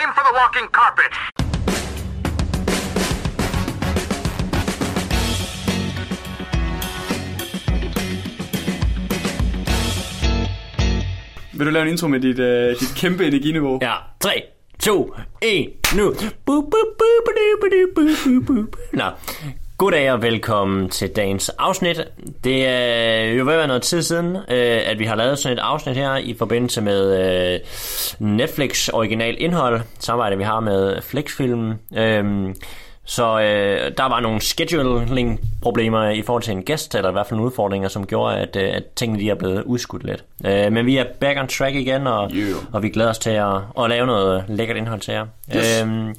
Aim for the walking carpet. Vil du lave en intro med dit, øh, dit kæmpe energiniveau? Ja, 3, 2, 1, nu. Nå, goddag og velkommen til dagens afsnit. Det er jo ved at være noget tid siden, øh, at vi har lavet sådan et afsnit her i forbindelse med øh, Netflix original indhold, samarbejde vi har med Flexfilm. Øh, så øh, der var nogle scheduling-problemer i forhold til en gæst, eller i hvert fald nogle udfordringer, som gjorde, at, øh, at tingene de er blevet udskudt lidt. Øh, men vi er back on track igen, og, Yeah. og vi glæder os til at, at lave noget lækkert indhold til jer. Yes. Øhm,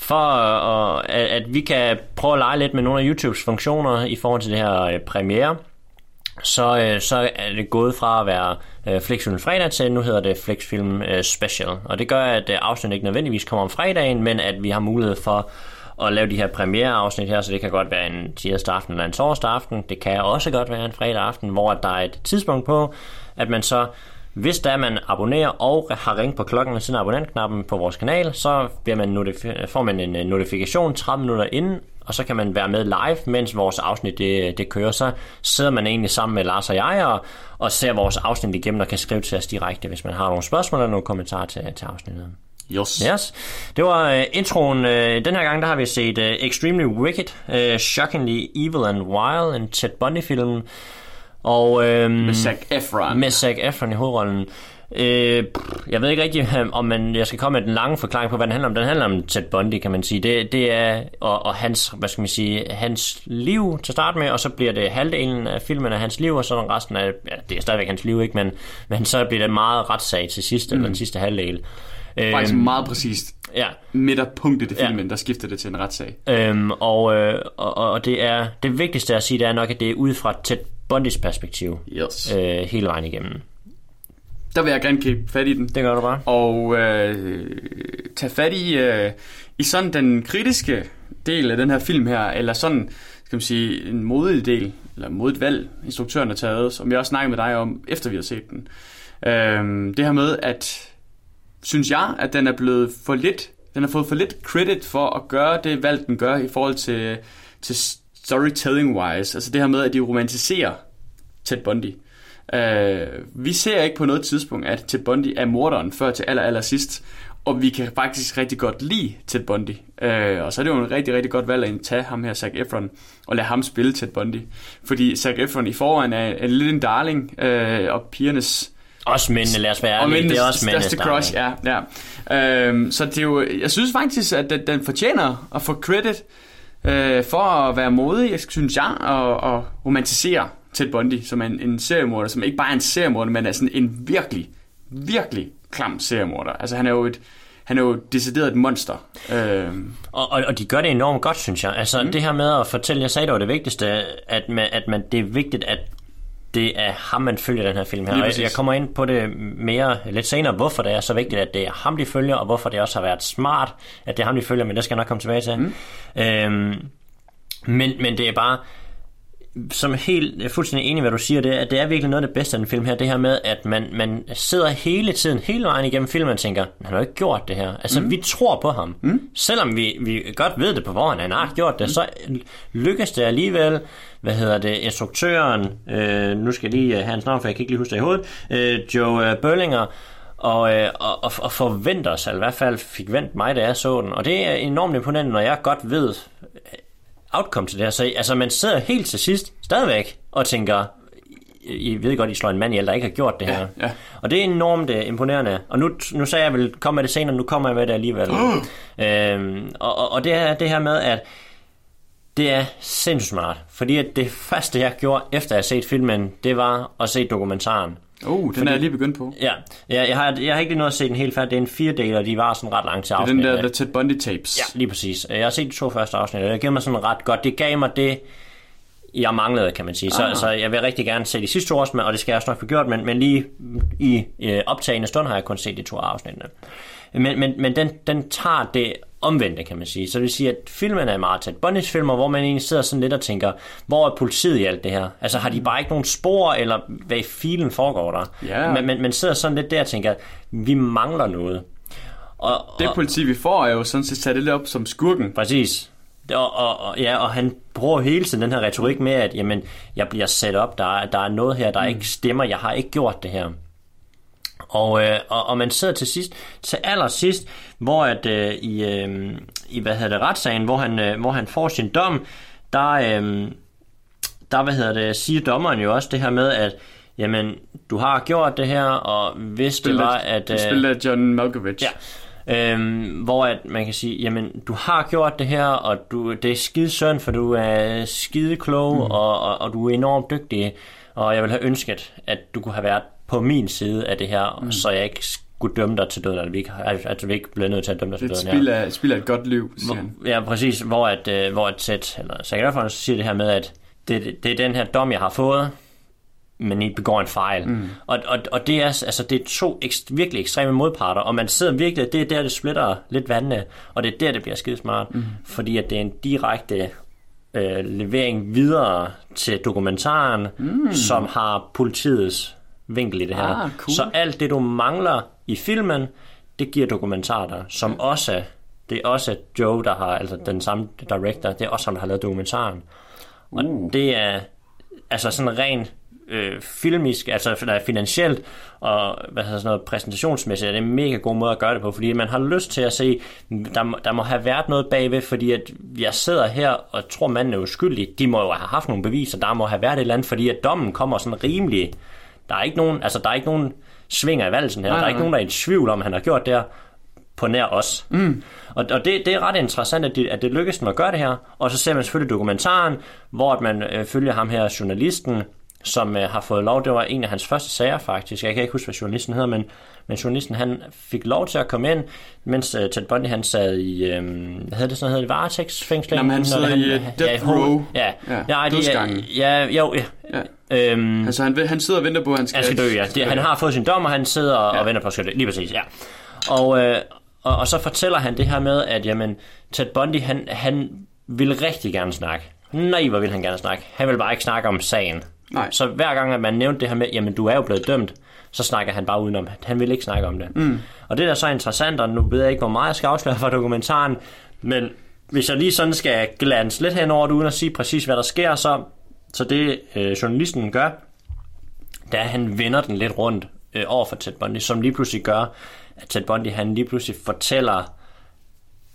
for øh, at, at, at vi kan prøve at lege lidt med nogle af YouTubes funktioner i forhold til det her øh, premiere, så, øh, så er det gået fra at være øh, Flexfilm fredag til, nu hedder det Flexfilm øh, Special. Og det gør, at øh, afsnittet ikke nødvendigvis kommer om fredagen, men at vi har mulighed for at lave de her premiereafsnit her, så det kan godt være en tirsdag aften eller en torsdag aften. Det kan også godt være en fredag aften, hvor der er et tidspunkt på, at man så hvis der man abonnerer og har ringet på klokken ved siden af abonnentknappen på vores kanal, så bliver man notifi- får man en øh, notifikation 30 minutter inden, og så kan man være med live, mens vores afsnit det, det kører. Så sidder man egentlig sammen med Lars og jeg og, og ser vores afsnit igennem og kan skrive til os direkte, hvis man har nogle spørgsmål eller nogle kommentarer til, til afsnittet. Yes. Yes. Det var uh, introen. Uh, den her gang der har vi set uh, Extremely Wicked, uh, Shockingly Evil and Wild, en Ted Bundy-film. Og, uh, Med Zac Efron. med Zac Efron i hovedrollen. Øh, jeg ved ikke rigtig, om man, jeg skal komme med den lange forklaring på, hvad den handler om. Den handler om Ted Bundy, kan man sige. Det, det er og, og hans, hvad skal man sige, hans liv til at starte med, og så bliver det halvdelen af filmen af hans liv, og så resten af, ja, det er stadigvæk hans liv, ikke? Men, men så bliver det meget retssag til sidst, mm. eller den sidste halvdel. Faktisk Øhm, meget præcist. Ja, Midterpunktet i Ja. filmen, der skifter det til en retssag. Øhm, og, øh, og, og det er det vigtigste at sige, det er nok, at det er ud fra Ted Bundys perspektiv Yes. øh, hele vejen igennem. Der vil jeg gerne gribe fat i den. Det gør du bare. og øh, tage fat i, øh, i sådan den kritiske del af den her film her, eller sådan, skal man sige, en modig del, eller modigt valg, instruktøren har taget, som jeg også snakkede med dig om, efter vi har set den. Øh, det her med, at synes jeg, at den er blevet for lidt, den har fået for lidt credit for at gøre det valg, den gør i forhold til, til storytelling-wise. Altså det her med, at de romantiserer Ted Bundy. Uh, vi ser ikke på noget tidspunkt, at Ted Bundy er morderen før til aller, aller sidst. Og vi kan faktisk rigtig godt lide Ted Bundy. Uh, og så er det jo en rigtig, rigtig godt valg at tage ham her, Zac Efron, og lade ham spille Ted Bundy. Fordi Zac Efron i forvejen er, er lidt en darling, uh, og pigernes også mændene, lad os være og Det er også mændenes største crush, ja. ja. Øhm, så det er jo, jeg synes faktisk, at den, den fortjener at få credit øh, for at være modig, jeg synes jeg, og, og romantisere Ted Bundy som en, en seriemorder, som ikke bare er en seriemorder, men er sådan en virkelig, virkelig klam seriemorder. Altså han er jo et, han er jo decideret et monster. Øhm, Og, og, og de gør det enormt godt, synes jeg. Altså mm. det her med at fortælle, jeg sagde det var det vigtigste, at, man, at man, det er vigtigt, at det er ham, man følger den her film her. Og jeg kommer ind på det mere lidt senere, hvorfor det er så vigtigt, at det er ham, de følger, og hvorfor det også har været smart, at det er ham, de følger, men det skal jeg nok komme tilbage til. Mm. Øhm, men, men det er bare, som helt jeg er fuldstændig enig hvad du siger, det er, at det er virkelig noget af det bedste af den film her, det her med, at man, man sidder hele tiden, hele vejen igennem filmen og tænker, han har jo ikke gjort det her. Altså, mm. vi tror på ham. Mm. Selvom vi, vi godt ved det på forhånd, han har gjort det, så lykkes det alligevel, hvad hedder det, instruktøren, øh, nu skal jeg lige have hans navn, for jeg kan ikke lige huske det i hovedet, øh, Joe øh, Berlinger, og, øh, og, og, og forventer sig, eller i hvert fald fik vendt mig, da jeg så den. Og det er enormt imponerende, når jeg godt ved outcome til det her. Så altså, man sidder helt til sidst stadigvæk og tænker, I ved godt, I slår en mand ihjel, der ikke har gjort det her. ja. Og det er enormt uh, imponerende. Og nu, nu sagde jeg, ville komme med det senere, nu kommer jeg med det alligevel. øhm, og, og, og det er det her med, at det er sindssygt smart. Fordi at det første, jeg gjorde, efter jeg set filmen, det var at se dokumentaren. Oh, den er jeg lige begyndt på. Ja, jeg, jeg, har, jeg har ikke lige nået at se den helt færdig. Det er en fire del, og de var sådan ret langt til Det er afsnit. den der The Ted Bundy tapes. Ja, lige præcis. Jeg har set de to første afsnit, og det gav mig sådan ret godt. Det gav mig det, jeg manglede, kan man sige. Så, Ah. så jeg vil rigtig gerne se de sidste to afsnit, og det skal jeg også nok få gjort, men, men lige i øh, optagende stund har jeg kun set de to afsnittene. Men, men, men den, den tager det omvendte, kan man sige. Så det vil sige, at filmen er meget tæt Bunnies filmer, hvor man egentlig sidder sådan lidt og tænker, hvor er politiet i alt det her? Altså har de bare ikke nogen spor, eller hvad i filen foregår der? Ja. Men, men man sidder sådan lidt der og tænker, vi mangler noget. Og, Det politi, vi får, er jo sådan set sat lidt op som skurken. Præcis. Og, og, og, ja, og han bruger hele tiden den her retorik med, at jamen, jeg bliver sat op, der er, der er noget her, der mm. ikke stemmer, jeg har ikke gjort det her. Og, øh, og, og man sidder til sidst, til allersidst, hvor at øh, i, øh, i hvad hedder det, retssagen, hvor han, øh, hvor han får sin dom, der, øh, der hvad hedder det, siger dommeren jo også det her med, at jamen, du har gjort det her, og hvis det var, at... Øh, spillet af John Malkovich. Ja, Øhm, hvor at man kan sige, jamen, du har gjort det her, og du, det er skide synd, for du er skide klog, mm. og, og, og du er enormt dygtig, og jeg vil have ønsket, at du kunne have været på min side af det her, mm. så jeg ikke skulle dømme dig til døden, eller vi ikke, altså, vi ikke bliver nødt til at dømme dig til Det døden. et spil af, et godt liv, siger Hvor, han. ja, præcis, hvor at, øh, hvor et sæt, eller Sagerfond siger det her med, at det, det, det er den her dom, jeg har fået, men I begår en fejl. Mm. Og, og, og det er, altså, det er to ekst, virkelig ekstreme modparter, og man sidder virkelig, det er der, det splitter lidt vandene, og det er der, det bliver skide smart, mm. fordi at det er en direkte øh, levering videre til dokumentaren, mm. som har politiets vinkel i det her. Ah, cool. Så alt det, du mangler i filmen, det giver dokumentarer, som også, det er også Joe, der har, altså den samme director, det er også ham, der har lavet dokumentaren. Og Uh. det er altså sådan rent øh, filmisk, altså finansielt og hvad hedder sådan noget, præsentationsmæssigt, er det en mega god måde at gøre det på, fordi man har lyst til at se, der, må- der må have været noget bagved, fordi at jeg sidder her og tror, manden er uskyldig. De må jo have haft nogle beviser, der må have været et eller andet, fordi at dommen kommer sådan rimelig. Der er ikke nogen, altså der er ikke nogen svinger i valgelsen her. Nej, der er ikke nogen, der er i tvivl om, at han har gjort det her på nær os. Mm. Og, og det, det er ret interessant, at det, at det lykkedes dem at gøre det her. Og så ser man selvfølgelig dokumentaren, hvor at man øh, følger ham her, journalisten, som øh, har fået lov, det var en af hans første sager faktisk, jeg kan ikke huske, hvad journalisten hedder, men, men journalisten han fik lov til at komme ind, mens øh, Ted Bundy han sad i, øh, hvad hedder det sådan, det, varetægtsfængsling? Jamen, han Når sidder i, øh, death row. Ja, Ja, ja, det, dødsgangen. ja, jo, ja. Ja. Øhm, Altså, han, han sidder og venter på, at han skal... han skal dø, ja. Det, han har fået sin dom, og han sidder og, Ja. og venter på at skal dø. Lige præcis, ja. Og, øh, og, og så fortæller han det her med, at jamen, Ted Bundy, han, han vil rigtig gerne snakke. Nej, hvor vil han gerne snakke. Han vil bare ikke snakke om sagen. Nej. Så hver gang, at man nævnte det her med, jamen du er jo blevet dømt, så snakker han bare udenom. Han vil ikke snakke om det. Mm. Og det der er så interessant, og nu ved jeg ikke, hvor meget jeg skal afsløre fra dokumentaren, men hvis jeg lige sådan skal glance lidt henover det, uden at sige præcis, hvad der sker, så, så det øh, journalisten gør, da han vender den lidt rundt øh, over for Ted Bundy, som lige pludselig gør, at Ted Bundy han lige pludselig fortæller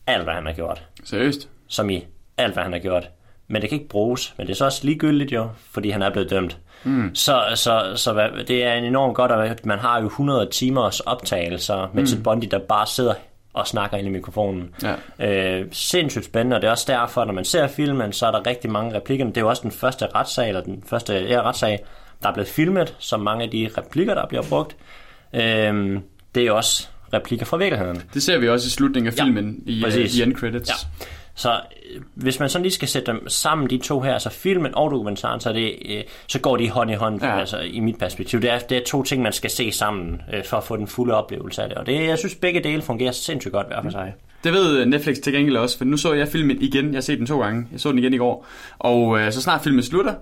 alt, hvad han har gjort. Seriøst? Som i alt, hvad han har gjort. Men det kan ikke bruges. Men det er så også ligegyldigt jo, fordi han er blevet dømt. Mm. Så, så, så hvad, det er en enormt godt, at man har jo 100 timers optagelser med mm. Ted Bundy, der bare sidder og snakker ind i mikrofonen. Ja. Øh, sindssygt spændende, og det er også derfor, når man ser filmen, så er der rigtig mange replikker. Det er jo også den første retssag, eller den første ja, retssag, der er blevet filmet, som mange af de replikker, der bliver brugt. Øh, det er jo også replikker fra virkeligheden. Det ser vi også i slutningen af Ja, filmen, i, uh, præcis. i end credits. Ja. Så øh, hvis man sådan lige skal sætte dem sammen, de to her, altså filmen og dokumentaren, så, det, øh, så går de hånd i hånd, Ja. altså i mit perspektiv. Det er, det er to ting, man skal se sammen, øh, for at få den fulde oplevelse af det. Og det, jeg synes, begge dele fungerer sindssygt godt hver for sig. Det ved øh, Netflix til gengæld også, for nu så jeg filmen igen. Jeg har set den to gange. Jeg så den igen i går. Og øh, så snart filmen slutter,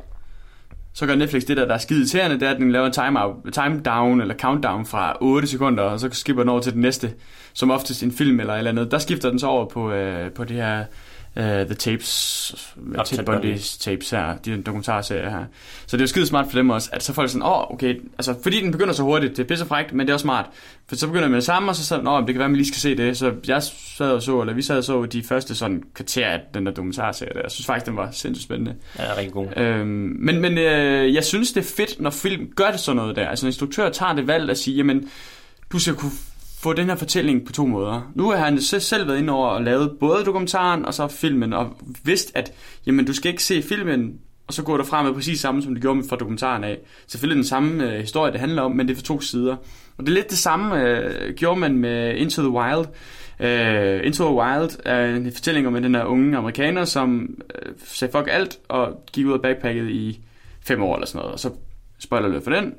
så gør Netflix det der, der er skide irriterende, det er, at den laver en time, out, time down eller countdown fra 8 sekunder, og så skipper den over til den næste, som oftest en film eller et eller andet. Der skifter den så over på, øh, på det her uh, The Tapes, Op Ted til Bundy's Tapes her, de den dokumentarserie her. Så det er jo skide smart for dem også, at så folk sådan, åh, oh, okay, altså fordi den begynder så hurtigt, det er pisse frækt, men det er også smart. For så begynder man det samme, og så sådan, åh, det kan være, at man lige skal se det. Så jeg sad og så, eller vi sad og så de første sådan kvarter af den der dokumentarserie der. Jeg synes faktisk, den var sindssygt spændende. Ja, det er rigtig god. Øhm, men men øh, jeg synes, det er fedt, når film gør det sådan noget der. Altså, når instruktør tager det valg at sige, jamen, du skal kunne få den her fortælling på to måder. Nu har han selv været inde over og lavet både dokumentaren og så filmen, og vidst, at jamen, du skal ikke se filmen, og så går der frem med præcis samme, som det gjorde med fra dokumentaren af. Selvfølgelig den samme øh, historie, det handler om, men det er for to sider. Og det er lidt det samme, øh, gjorde man med Into the Wild. Øh, Into the Wild er en fortælling om den her unge amerikaner, som øh, sagde fuck alt og gik ud af backpacket i fem år eller sådan noget. Og så spoiler for den,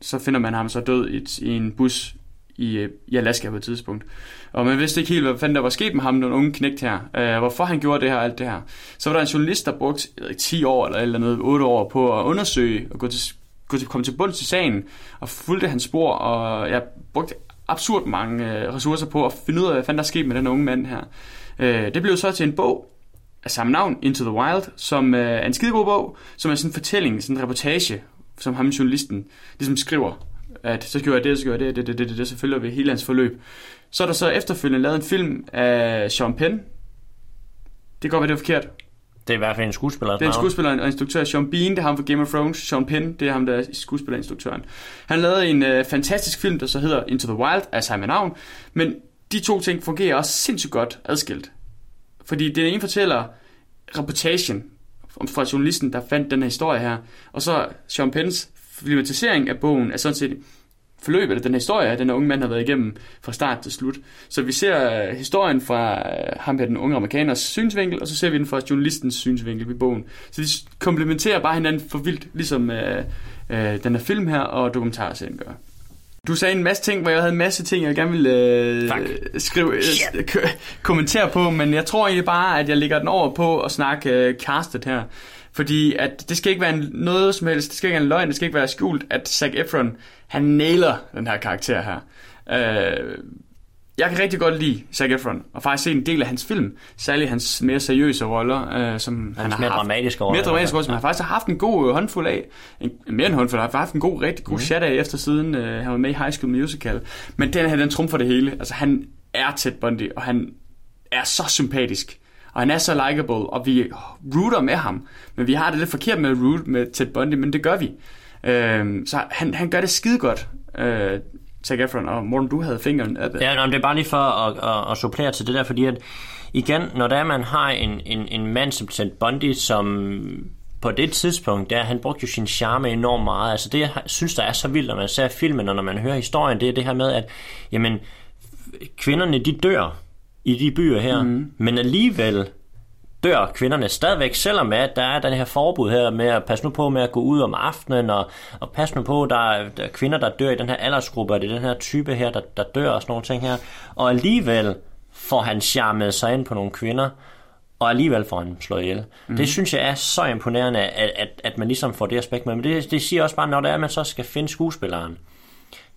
så finder man ham så død i, et, i en bus i, øh, i Alaska på et tidspunkt. Og man vidste ikke helt, hvad fanden der var sket med ham, den unge knægt her. Øh, hvorfor han gjorde det her og alt det her. Så var der en journalist, der brugte jeg ved 10 år eller, eller noget, 8 år på at undersøge og gå til, gå til, komme til bunds i sagen og fulgte hans spor. Og jeg brugte absurd mange øh, ressourcer på at finde ud af, hvad fanden der skete med den unge mand her. Øh, det blev så til en bog af samme navn, Into the Wild, som øh, er en skidegod bog, som er sådan en fortælling, sådan en reportage, som ham journalisten ligesom skriver, at så skal jeg det, så skal jeg det, det, det, det, det, så følger vi hele hans forløb. Så er der så efterfølgende lavet en film af Sean Penn. Det kan godt være, det er forkert. Det er i hvert fald en skuespiller. Det er en skuespiller og instruktør. Sean Bean, det er ham fra Game of Thrones. Sean Penn, det er ham, der er skuespiller og instruktøren. Han lavede en øh, fantastisk film, der så hedder Into the Wild, af samme navn. Men de to ting fungerer også sindssygt godt adskilt. Fordi det ene fortæller reportagen fra journalisten, der fandt den her historie her. Og så Sean Penns filmatisering af bogen er sådan set forløbet af den her historie, den unge mand har været igennem fra start til slut. Så vi ser øh, historien fra øh, ham her, den unge amerikaners synsvinkel, og så ser vi den fra journalistens synsvinkel i bogen. Så de komplementerer bare hinanden for vildt, ligesom øh, øh, den her film her og dokumentarserien gør. Du sagde en masse ting, hvor jeg havde en masse ting, jeg gerne ville øh, skrive, øh, kommentere på, men jeg tror egentlig bare, at jeg lægger den over på at snakke øh, castet her. Fordi at det skal ikke være en, noget som helst, det skal ikke være en løgn, det skal ikke være skjult, at Zac Efron, han nailer den her karakter her. Øh, jeg kan rigtig godt lide Zac Efron, og faktisk se en del af hans film, særligt hans mere seriøse roller, øh, som hans han har mere haft, dramatiske roller. Mere dramatiske roller, som han faktisk har haft en god øh, håndfuld af, en, mere en håndfuld, han har haft en god, rigtig god mm. chat af efter siden, øh, han var med i High School Musical. Men den her, den trumfer det hele. Altså han er Ted Bundy, og han er så sympatisk. Og han er så likable, og vi rooter med ham. Men vi har det lidt forkert med at root med Ted Bundy, men det gør vi. Øh, så han, han gør det skide godt. Øh, Zac Efron, og Morten, du havde fingeren af det. Ja, nej, det er bare lige for at, at, at supplere til det der, fordi at igen, når der man har en, en, en mand som Ted Bundy, som på det tidspunkt, der han brugte jo sin charme enormt meget. Altså det, jeg synes, der er så vildt, når man ser filmen, og når man hører historien, det er det her med, at jamen, kvinderne, de dør i de byer her, mm. men alligevel dør kvinderne stadigvæk, selvom at der er den her forbud her med at passe nu på med at gå ud om aftenen, og, og passe nu på, der, er, der er kvinder, der dør i den her aldersgruppe, og det er den her type her, der, der dør og sådan nogle ting her. Og alligevel får han charmet sig ind på nogle kvinder, og alligevel får han slået ihjel. Mm. Det synes jeg er så imponerende, at, at, at man ligesom får det aspekt med. Men det, det siger også bare, når det er, at man så skal finde skuespilleren,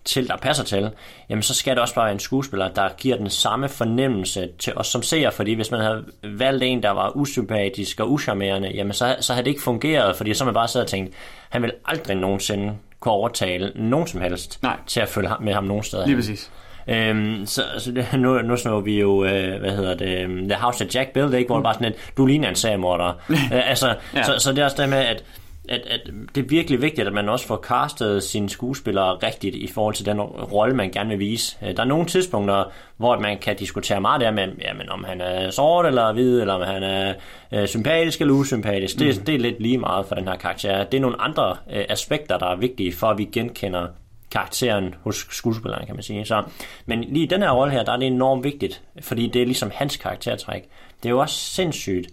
til, der passer til, jamen så skal det også bare være en skuespiller, der giver den samme fornemmelse til os som ser, fordi hvis man havde valgt en, der var usympatisk og uscharmerende, jamen så, så havde det ikke fungeret, fordi så man bare sad og tænkt, han vil aldrig nogensinde kunne overtale nogen som helst Nej. til at følge med ham nogen steder. Lige præcis. Øhm, så, så det, nu, nu så vi jo, øh, hvad hedder det, um, The House of Jack Built, ikke? hvor det bare sådan et, du ligner en seriemorder. øh, altså, ja. så, så det er også det med, at at, at det er virkelig vigtigt, at man også får castet sine skuespillere rigtigt i forhold til den rolle, man gerne vil vise. Øh, der er nogle tidspunkter, hvor man kan diskutere meget der med, jamen, om han er sort eller hvid, eller om han er øh, sympatisk eller usympatisk. Mm. Det, det er lidt lige meget for den her karakter. Det er nogle andre øh, aspekter, der er vigtige for, at vi genkender karakteren hos skuespilleren, kan man sige. Så, men lige i den her rolle her, der er det enormt vigtigt, fordi det er ligesom hans karaktertræk. Det er jo også sindssygt,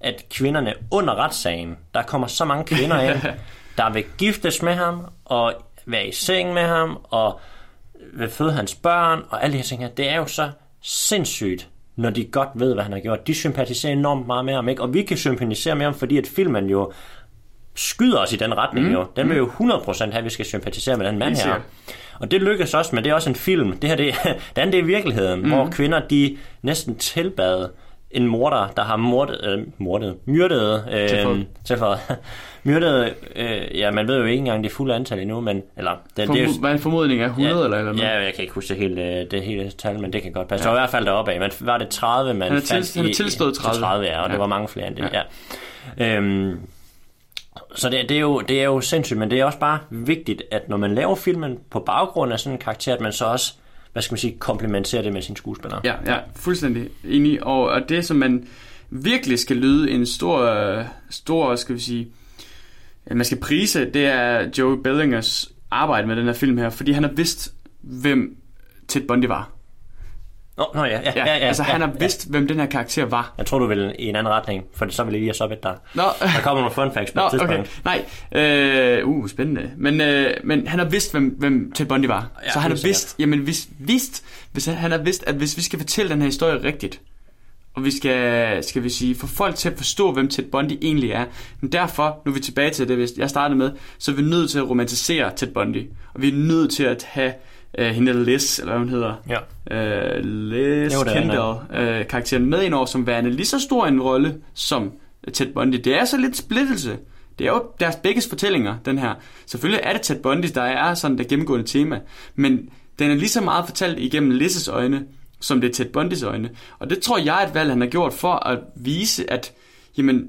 at kvinderne under retssagen, der kommer så mange kvinder ind, der vil giftes med ham, og være i seng med ham, og vil føde hans børn, og alle de her ting her. Det er jo så sindssygt, når de godt ved, hvad han har gjort. De sympatiserer enormt meget med ham, ikke? Og vi kan sympatisere med ham, fordi at filmen jo skyder os i den retning mm. jo. Den vil jo 100% have, at vi skal sympatisere med den mand her. Og det lykkes også, men det er også en film. Det her, det, andet det er virkeligheden, mm. hvor kvinder, de næsten tilbad en morder, der har mordet, øh, mordet, myrdet, øh, for, myrdet, øh, ja, man ved jo ikke engang det fulde antal endnu, men, eller, det, Form, det er jo, hvad er en formodning af 100 ja, eller, eller noget? Ja, jeg kan ikke huske det hele, det hele tal, men det kan godt passe. Ja. Så i hvert fald deroppe af, men var det 30, man han fandt til, han tilstået 30. 30, ja, og ja. det var mange flere end det, ja. ja. Øhm, så det, det, er jo, det er jo sindssygt, men det er også bare vigtigt, at når man laver filmen på baggrund af sådan en karakter, at man så også hvad skal man sige, komplementere det med sin skuespiller. Ja, ja, fuldstændig enig. Og, og det, som man virkelig skal lyde en stor, stor, skal vi sige, man skal prise, det er Joe Bellingers arbejde med den her film her, fordi han har vidst, hvem Ted Bundy var. Nå, nå ja, ja, ja, ja, Altså, ja, han har vidst, ja. hvem den her karakter var. Jeg tror, du vil i en anden retning, for så vil jeg lige have soppet der. Nå. Der kommer nogle fun facts på Nå, okay. Nej, øh, uh, spændende. Men, øh, men han har vidst, hvem, hvem Ted Bundy var. Ja, så han har vidst, jamen, hvis, vidst, hvis han, han har vidst, at hvis vi skal fortælle den her historie rigtigt, og vi skal, skal vi sige, få folk til at forstå, hvem Ted Bundy egentlig er. Men derfor, nu er vi tilbage til det, jeg startede med, så er vi nødt til at romantisere Ted Bundy. Og vi er nødt til at have øh, hende der Liz, eller hvad hun hedder. Ja. Øh, Liz Jo, Kendall, øh, karakteren med ind over, som værende lige så stor en rolle som Ted Bundy. Det er så lidt splittelse. Det er jo deres begges fortællinger, den her. Selvfølgelig er det Ted Bundy, der er sådan det gennemgående tema, men den er lige så meget fortalt igennem Liz's øjne, som det er Ted Bundys øjne. Og det tror jeg er et valg, han har gjort for at vise, at jamen,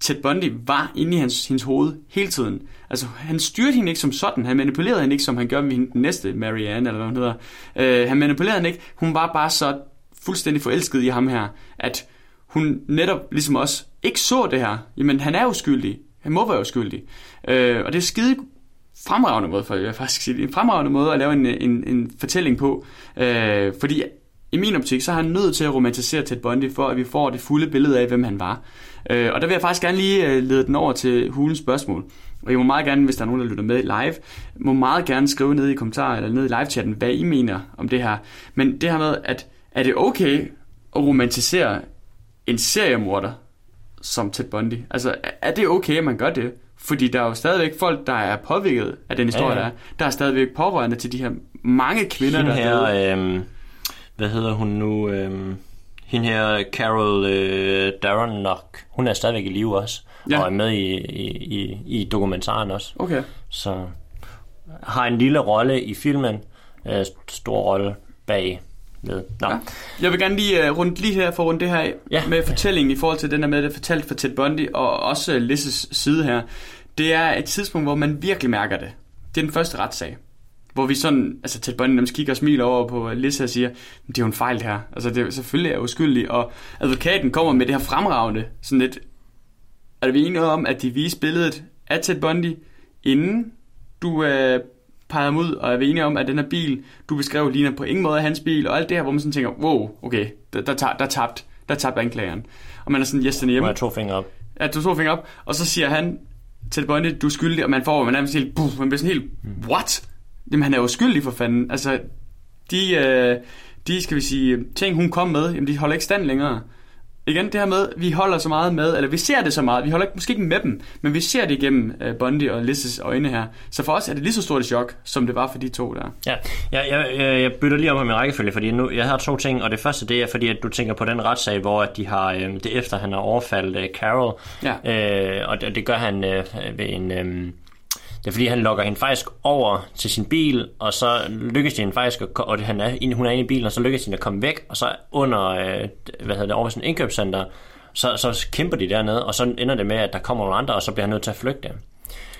Ted Bundy var inde i hans, hendes hoved hele tiden. Altså, han styrte hende ikke som sådan. Han manipulerede hende ikke, som han gør med hende, den næste Marianne, eller hvad hun hedder. Øh, han manipulerede hende ikke. Hun var bare så fuldstændig forelsket i ham her, at hun netop, ligesom os, ikke så det her. Jamen, han er uskyldig. Han må være uskyldig. Øh, og det er skide fremragende måde, for jeg faktisk sige. En fremragende måde at lave en, en, en fortælling på. Øh, fordi i min optik, så er han nødt til at romantisere Ted Bundy, for at vi får det fulde billede af, hvem han var. Øh, og der vil jeg faktisk gerne lige øh, lede den over til hulens spørgsmål. Og I må meget gerne, hvis der er nogen, der lytter med live, må meget gerne skrive ned i kommentarer eller ned i live-chatten, hvad I mener om det her. Men det her med, at er det okay at romantisere en seriemorder som Ted Bundy? Altså, er det okay, at man gør det? Fordi der er jo stadigvæk folk, der er påvirket af den historie, Ja, ja, der er. Der er stadigvæk pårørende til de her mange kvinder, Hende der er døde. her, øhm, hvad hedder hun nu? Øhm, hende her, Carol øh, Darrenlock, hun er stadigvæk i live også, Ja. og er med i, i, i, i dokumentaren også. Okay. Så har en lille rolle i filmen, øh, stor rolle bag ved. Nå. Ja. Jeg vil gerne lige uh, rundt lige her for rundt det her Ja. med fortællingen i forhold til den der med, det fortalt for Ted Bundy og også Liz's side her. Det er et tidspunkt, hvor man virkelig mærker det. Det er den første retssag. Hvor vi sådan, altså Ted Bundy nærmest kigger og smiler over på Liz og siger, det er jo en fejl her. Altså det er, selvfølgelig er uskyldig. Og advokaten kommer med det her fremragende, sådan lidt, er vi enige om, at de viste billedet af Ted Bundy, inden du øh, pegede ham ud, og er vi enige om, at den her bil, du beskrev, ligner på ingen måde hans bil, og alt det her, hvor man sådan tænker, wow, okay, der, der, tab, der tabt, der tabte anklageren. Og man er sådan, yes, den hjemme. jeg to fingre op. At du to fingre op, og så siger han til Bundy, du er skyldig, og man får, man er nærmest helt, buh, man bliver sådan helt, what? Jamen han er jo skyldig for fanden. Altså, de, øh, de, skal vi sige, ting hun kom med, jamen de holder ikke stand længere. Igen det her med, vi holder så meget med, eller vi ser det så meget, vi holder ikke, måske ikke med dem, men vi ser det igennem uh, Bundy og Liz's øjne her. Så for os er det lige så stort et chok, som det var for de to der. Ja, jeg, jeg, jeg, bytter lige om på min rækkefølge, fordi nu, jeg har to ting, og det første det er, fordi at du tænker på den retssag, hvor at de har, øh, det er efter han har overfaldt øh, Carol, Ja. øh, og det, det gør han øh, ved en... Øh, det er fordi, han lokker hende faktisk over til sin bil, og så lykkes det hende faktisk, at, og han er, hun er inde i bilen, og så lykkes det at komme væk, og så under, øh, hvad hedder det, over sådan indkøbscenter, så, så kæmper de dernede, og så ender det med, at der kommer nogle andre, og så bliver han nødt til at flygte.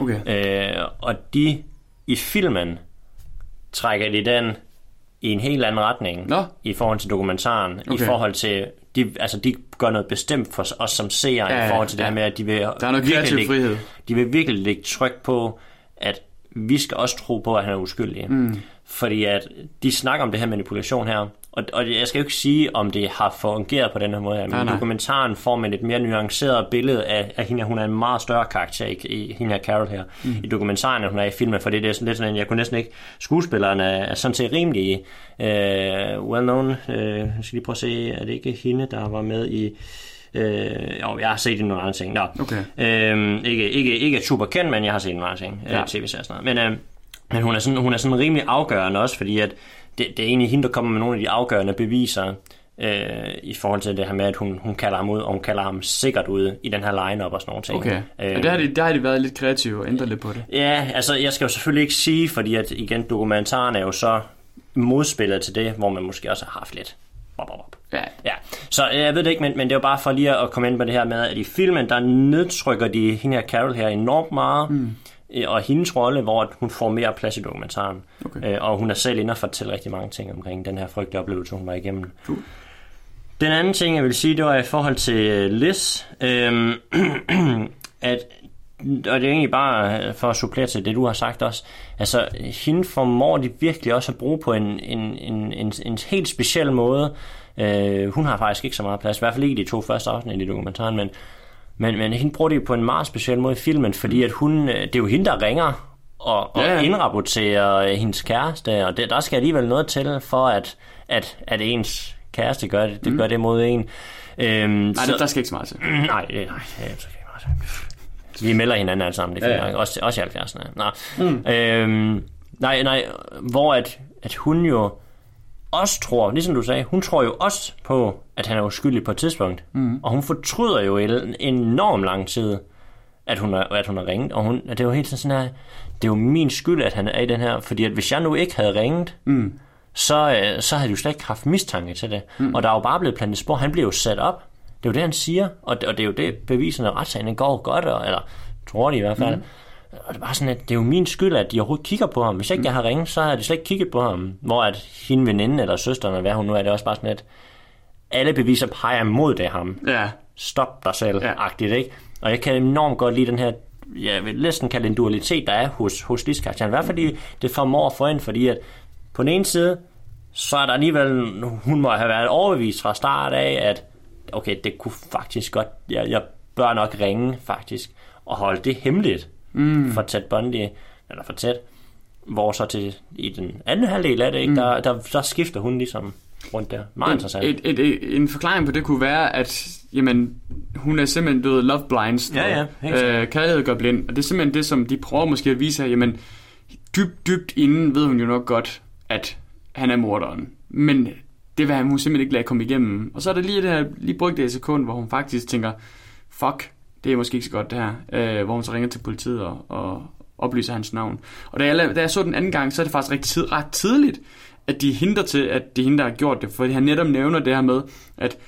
Okay. Øh, og de i filmen trækker de den i en helt anden retning Nå. i forhold til dokumentaren, okay. i forhold til de, altså de gør noget bestemt for os som seere Ja, i forhold til det ja. her med, at de vil Der er noget virkelig lægge, frihed. de vil virkelig lægge tryk på, at vi skal også tro på, at han er uskyldig. Mm. Fordi at de snakker om det her manipulation her, og, og jeg skal jo ikke sige, om det har fungeret på den her måde her, men Nej, i nej. dokumentaren får man et mere nuanceret billede af, af hende. Hun er en meget større karakter i, i hende her Carol her. Mm. I dokumentaren, end hun er i filmen, for det er sådan lidt sådan, jeg kunne næsten ikke... Skuespilleren er, sådan set rimelig øh, well known. Øh, jeg skal lige prøve at se, er det ikke hende, der var med i... Øh, jo, jeg har set nogle andre ting. Nå. Okay. Øhm, ikke, ikke, ikke super kendt, men jeg har set nogle andre ting. Ja. Ja. tv-serier og sådan noget. Men, øh, men hun, er sådan, hun er sådan rimelig afgørende også, fordi at det, det er egentlig hende, der kommer med nogle af de afgørende beviser øh, i forhold til det her med, at hun, hun kalder ham ud, og hun kalder ham sikkert ud i den her line-up og sådan nogle ting. Okay. Øh, Og der har, de, der har de været lidt kreative og ændret lidt på det. Ja, altså jeg skal jo selvfølgelig ikke sige, fordi at igen, dokumentaren er jo så modspillet til det, hvor man måske også har haft lidt. Bop, bop, bop. Ja. Ja, så øh, jeg ved det ikke, men, men det er jo bare for lige at komme ind på det her med, at i filmen, der nedtrykker de hende her Carol her enormt meget, mm. Og hendes rolle, hvor at hun får mere plads i dokumentaren. Okay. Øh, og hun er selv inde og fortælle rigtig mange ting omkring den her frygtelige oplevelse, hun var igennem. Cool. Den anden ting, jeg vil sige, det var i forhold til øh, Liz, øhm, at og det er egentlig bare øh, for at supplere til det, du har sagt også. Altså, hende formår de virkelig også at bruge på en, en, en, en, en helt speciel måde. Øh, hun har faktisk ikke så meget plads, i hvert fald ikke i de to første afsnit i dokumentaren, men, men, men hende bruger de på en meget speciel måde i filmen, fordi at hun, øh, det er jo hende, der ringer og, og Ja, indrapporterer øh, hendes kæreste, og det, der skal alligevel noget til, for at, at, at ens kæreste gør det, det gør det mod en. Øhm, Nej, så... der skal ikke så meget til. Nej, nej, det er så fint. Altså. Vi melder hinanden alle sammen, det er Ja, ja. Også, også i 70'erne. Nå. Mm. Øhm, Nej, nej, hvor at, at hun jo også tror, ligesom du sagde, hun tror jo også på, at han er uskyldig på et tidspunkt. Mm. Og hun fortryder jo en enorm lang tid, at hun er, at hun har ringet. Og hun, det er jo helt sådan her, det er jo min skyld, at han er i den her, fordi at hvis jeg nu ikke havde ringet, mm. så, øh, så havde de jo slet ikke haft mistanke til det. Mm. Og der er jo bare blevet plantet spor, han bliver jo sat op. Det er jo det, han siger, og det, og det er jo det, beviserne retssagen går godt, og, eller tror de i hvert fald. Mm. Og det er bare sådan, at det er jo min skyld, at de overhovedet kigger på ham. Hvis ikke jeg har ringet, så har de slet ikke kigget på ham. Hvor at hende veninde eller søsteren, eller hvad hun nu er, det er også bare sådan, at alle beviser peger mod det ham. Ja. Stop dig selv, ja. agtigt, ikke? Og jeg kan enormt godt lide den her, jeg vil næsten kalde en dualitet, der er hos, hos Lis karakteren. Hvad fordi det formår at få ind, fordi at på den ene side, så er der alligevel, hun må have været overbevist fra start af, at okay, det kunne faktisk godt, jeg, jeg bør nok ringe faktisk, og holde det hemmeligt mm. for Ted Bundy, eller for Ted, hvor så til i den anden halvdel af det, ikke, mm. der, der, der skifter hun ligesom rundt der. Meget interessant. Et, et, et, en forklaring på det kunne være, at jamen, hun er simpelthen død love blind. Ja, ja. Øh, kærlighed gør blind. Og det er simpelthen det, som de prøver måske at vise her. Jamen, dybt, dybt inden ved hun jo nok godt, at han er morderen. Men det vil hun simpelthen ikke lade komme igennem. Og så er der lige det her, lige brugt det sekund, hvor hun faktisk tænker, fuck, det er måske ikke så godt det her. Øh, hvor hun så ringer til politiet og, og oplyser hans navn. Og da jeg, da jeg så den anden gang, så er det faktisk ret, tid, ret tidligt, at de hinder til, at det er hende, der har gjort det. For han netop nævner det her med, at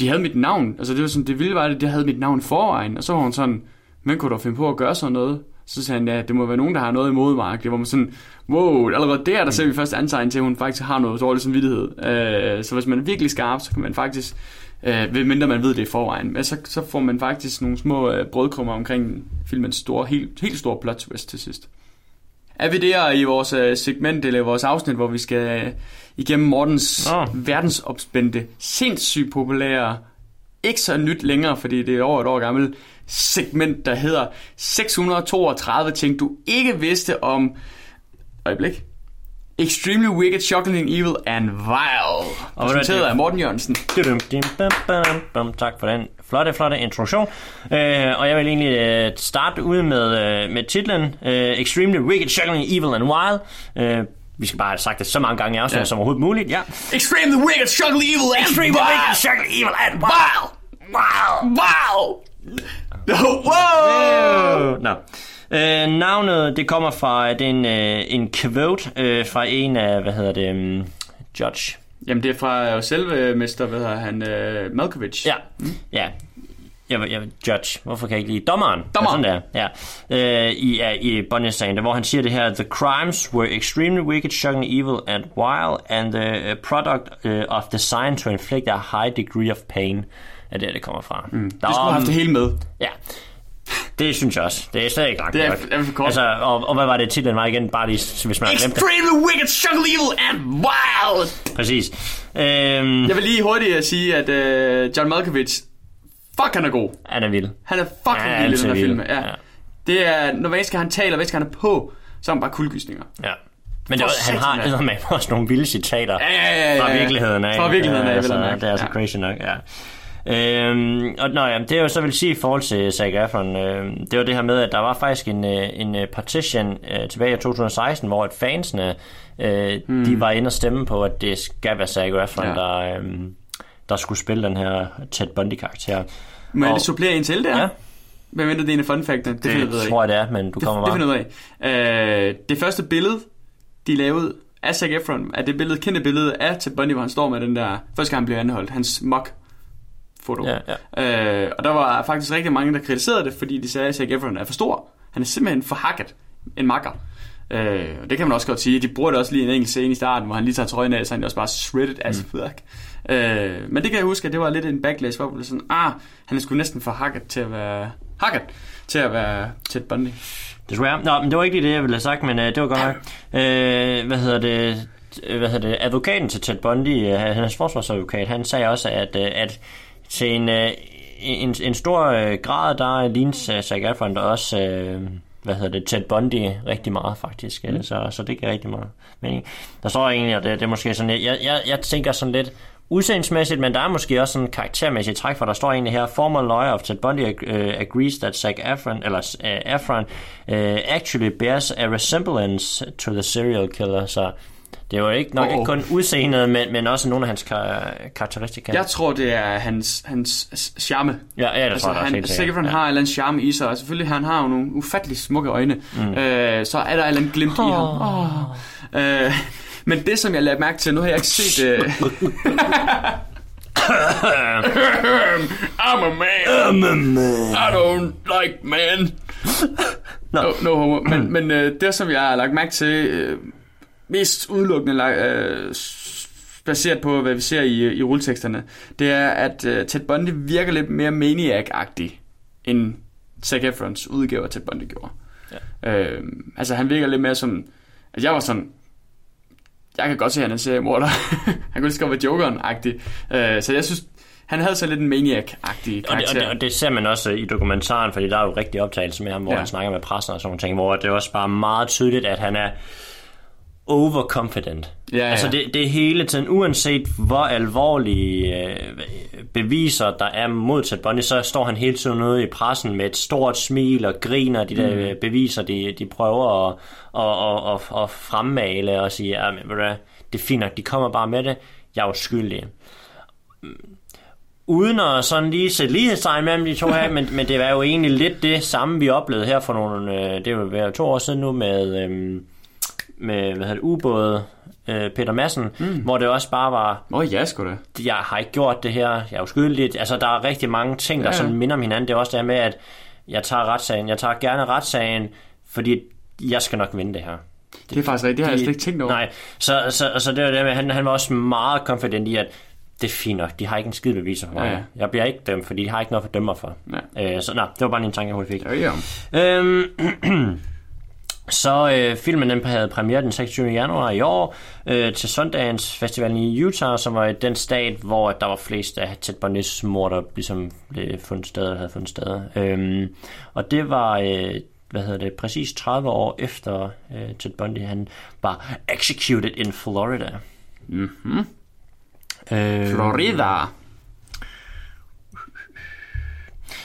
de havde mit navn. Altså det var sådan, det ville være det, de havde mit navn forvejen. Og så var hun sådan, men kunne du finde på at gøre sådan noget? Så sagde han, ja, det må være nogen, der har noget imod mig. Det var man sådan, wow, allerede der, der ser vi først antegn til, at hun faktisk har noget dårlig samvittighed. Øh, så hvis man er virkelig skarp, så kan man faktisk, uh, ved mindre man ved det i forvejen, men så, så får man faktisk nogle små uh, brødkrummer omkring filmens store, helt, helt store plot twist til sidst. Er vi der i vores uh, segment, eller vores afsnit, hvor vi skal uh, igennem Mortens oh. verdensopspændte, sindssygt populære, ikke så nyt længere, fordi det er over et år gammelt, segment, der hedder 632 ting, du ikke vidste om... Øjeblik. Extremely Wicked, Shocking Evil and Vile. Og Præsenteret af Morten Jørgensen. Tak for den flotte, flotte introduktion. Uh, og jeg vil egentlig uh, starte ud med, uh, med titlen uh, Extremely Wicked, Shocking Evil and Wild. Vi skal bare have sagt det så mange gange i ja. som overhovedet muligt. Ja. Extremely Wicked, Shocking Evil and Extremely Wicked, Shocking Evil and Wild. Wow! Wow! Wow! No. Uh, navnet, det kommer fra det en, uh, en quote uh, fra en af, hvad hedder det, um, Judge. Jamen, det er fra selve mester, hvad hedder han, uh, Malkovich. Ja, mm. ja. Jeg, jeg, judge, hvorfor kan jeg ikke lide dommeren? Dommeren. Sådan der, ja. Uh, I, uh, i Bunny-sagen, hvor han siger det her, The crimes were extremely wicked, shocking, evil and wild, and the product uh, of design to inflict a high degree of pain er der, det kommer fra. Mm. Der det skulle have haft det hele med. Ja, det synes jeg også. Det er ikke langt Det er, er for kort. Altså, og, og hvad var det titlen var igen? Bare lige, hvis man har glemt det. Extremely wicked, shocking evil and wild! Præcis. Øhm, jeg vil lige hurtigt sige, at uh, John Malkovich, fuck han er god. Han er vild. Han er fucking ja, vild i den her film. Ja. ja. Det er, når hver skal han taler, hver skal han er på, så er han bare kuldgysninger. Ja. Men det, han har med også nogle vilde citater ja, ja, ja, ja. fra virkeligheden af. Fra virkeligheden af, altså, Det er altså ja. crazy nok, ja. Øhm, og nå, ja, det jeg jo så vil sige i forhold til Zac Efron, øh, det var det her med, at der var faktisk en, øh, en øh, partition øh, tilbage i 2016, hvor at fansene, øh, hmm. de var inde og stemme på, at det skal være Zac Efron, ja. der, øh, der skulle spille den her Ted Bundy-karakter. Må jeg lige supplere en til der? Ja. Hvem venter det en fun fact? Det, det finder tror jeg, det er, men du kommer det, bare. Det finder ud af. Øh, det første billede, de lavede af Zac Efron, er det billede, kendte billede af Ted Bundy, hvor han står med den der, første gang han blev anholdt, hans mock foto. Ja, ja. Øh, og der var faktisk rigtig mange, der kritiserede det, fordi de sagde, at Zac Efron er for stor. Han er simpelthen for hakket en makker. Øh, og det kan man også godt sige. De bruger det også lige en enkelt scene i starten, hvor han lige tager trøjen af, så han er også bare shredded as mm. fuck. Øh, men det kan jeg huske, at det var lidt en backlash, hvor det sådan, ah, han er sgu næsten for hakket til at være hakket til at være Ted Bundy. Desværre. Nå, men det var ikke lige det, jeg ville have sagt, men uh, det var godt nok. Uh, hvad hedder det? Hvad hedder det? Advokaten til Ted Bundy, uh, hans forsvarsadvokat, han sagde også, at, uh, at til en, øh, en, en stor øh, grad, der ligner uh, Zac Efron der også, uh, hvad hedder det, Ted Bundy rigtig meget faktisk, mm. så, så det giver rigtig meget mening. Der står egentlig, og det, det er måske sådan, jeg, jeg, jeg tænker sådan lidt, udseendsmæssigt, men der er måske også sådan en karaktermæssig træk, for der står egentlig her, former lawyer of Ted Bundy uh, agrees that Zac Efron, eller uh, Efron uh, actually bears a resemblance to the serial killer, så det jo ikke nok oh, ikke kun udseendet, men, men også nogle af hans kar- karakteristika. Jeg tror, det er hans, hans charme. Ja, ja det altså, tror jeg han, også Zac Efron ja. har en eller anden charme i sig, og selvfølgelig han har jo nogle ufattelig smukke øjne. Mm. Øh, så er der en eller anden glimt oh. i ham. Oh. Øh, men det, som jeg lagde mærke til, nu har jeg ikke set... Øh... I'm a man. I'm a man. I don't like man. no. No, no Men, men øh, det, som jeg har lagt mærke til, øh, mest udelukkende øh, baseret på, hvad vi ser i, i rulleteksterne, det er, at øh, Ted Bundy virker lidt mere maniac-agtig, end Zac Efrons udgave af Ted Bundy gjorde. Ja. Øh, altså, han virker lidt mere som... Altså, jeg var sådan, jeg kan godt se, at han er en seriemorder. han kunne lige så godt være Jokeren-agtig. Uh, så jeg synes, han havde så lidt en maniac-agtig karakter. Og det, og, det, og det ser man også i dokumentaren, fordi der er jo rigtig optagelse med ham, hvor ja. han snakker med pressen og sådan noget, hvor det er også bare meget tydeligt, at han er overconfident. Ja, ja. Altså det, det hele tiden, uanset hvor alvorlige øh, beviser der er mod Ted Bundy, så står han hele tiden ude i pressen med et stort smil og griner de der mm. beviser, de, de prøver at, at, at, at, at fremmale og sige, ja, men, det er fint nok, de kommer bare med det, jeg er uskyldig uden at sådan lige sætte lighedstegn mellem de to her, men, men det var jo egentlig lidt det samme, vi oplevede her for nogle, øh, det er jo to år siden nu med, øhm, med hvad hedder det, ubåde, øh, Peter Madsen, mm. hvor det også bare var... Åh oh, ja, sgu da. Jeg har ikke gjort det her, jeg er uskyldig. Altså, der er rigtig mange ting, der ja, sådan minder om hinanden. Det er også det med, at jeg tager retssagen. Jeg tager gerne retssagen, fordi jeg skal nok vinde det her. Det er faktisk rigtigt, det har de, jeg slet ikke tænkt over. Nej, så, så, så det var det med, han, han var også meget confident i, at det er fint nok, de har ikke en skid beviser for mig. Ja, ja. Jeg bliver ikke dømt, fordi de har ikke noget for dømmer for. Ja. Øh, så nej, det var bare en tanke, jeg hurtigt fik. Ja, ja. Øhm, Så øh, filmen den havde premiere den 26. januar i år øh, til Sundance Festivalen i Utah, som var den stat, hvor der var flest af Ted Bundy's morder ligesom blev fundet sted, havde fundet sted. Øhm, og det var øh, hvad hedder det, præcis 30 år efter øh, Ted Bundy han var executed in Florida. Mhm. Øh, Florida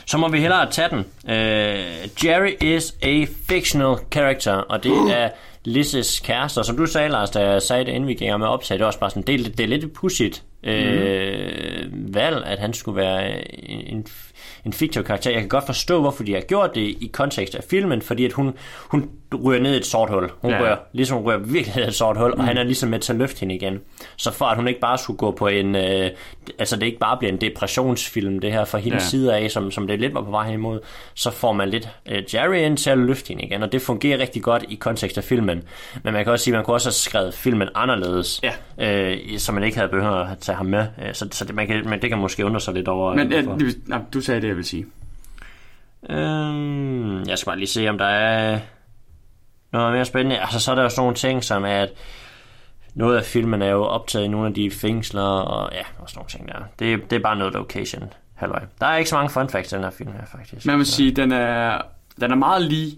så må vi hellere tage den. Uh, Jerry is a fictional character, og det er Liz's kæreste. Og som du sagde, Lars, da jeg sagde det, inden vi gik med optaget, det er også bare sådan, det det er lidt pudsigt øh, mm. valg, at han skulle være en, en fiktiv karakter. Jeg kan godt forstå, hvorfor de har gjort det i kontekst af filmen, fordi at hun, hun ryger ned i et sort hul. Hun ja. rører, ligesom hun rører virkelig ned i et sort hul, mm. og han er ligesom med til at løfte hende igen. Så for at hun ikke bare skulle gå på en, øh, altså det ikke bare bliver en depressionsfilm, det her fra hendes ja. side af, som, som det lidt var på vej imod, så får man lidt øh, Jerry ind til at løfte hende igen, og det fungerer rigtig godt i kontekst af filmen. Men man kan også sige, at man kunne også have skrevet filmen anderledes, ja. øh, så man ikke havde behøvet at tage ham med. Øh, så, så det, man kan, men det kan måske undre sig lidt over. Men øh, du sagde det, jeg vil sige. Øhm, jeg skal bare lige se, om der er noget mere spændende. Altså, så er der jo sådan nogle ting, som er, at noget af filmen er jo optaget i nogle af de fængsler, og ja, og sådan nogle ting der. Det, det er bare noget location. Halløj. Der er ikke så mange fun facts i den her film her, faktisk. Man vil sige, den er, den er meget lige.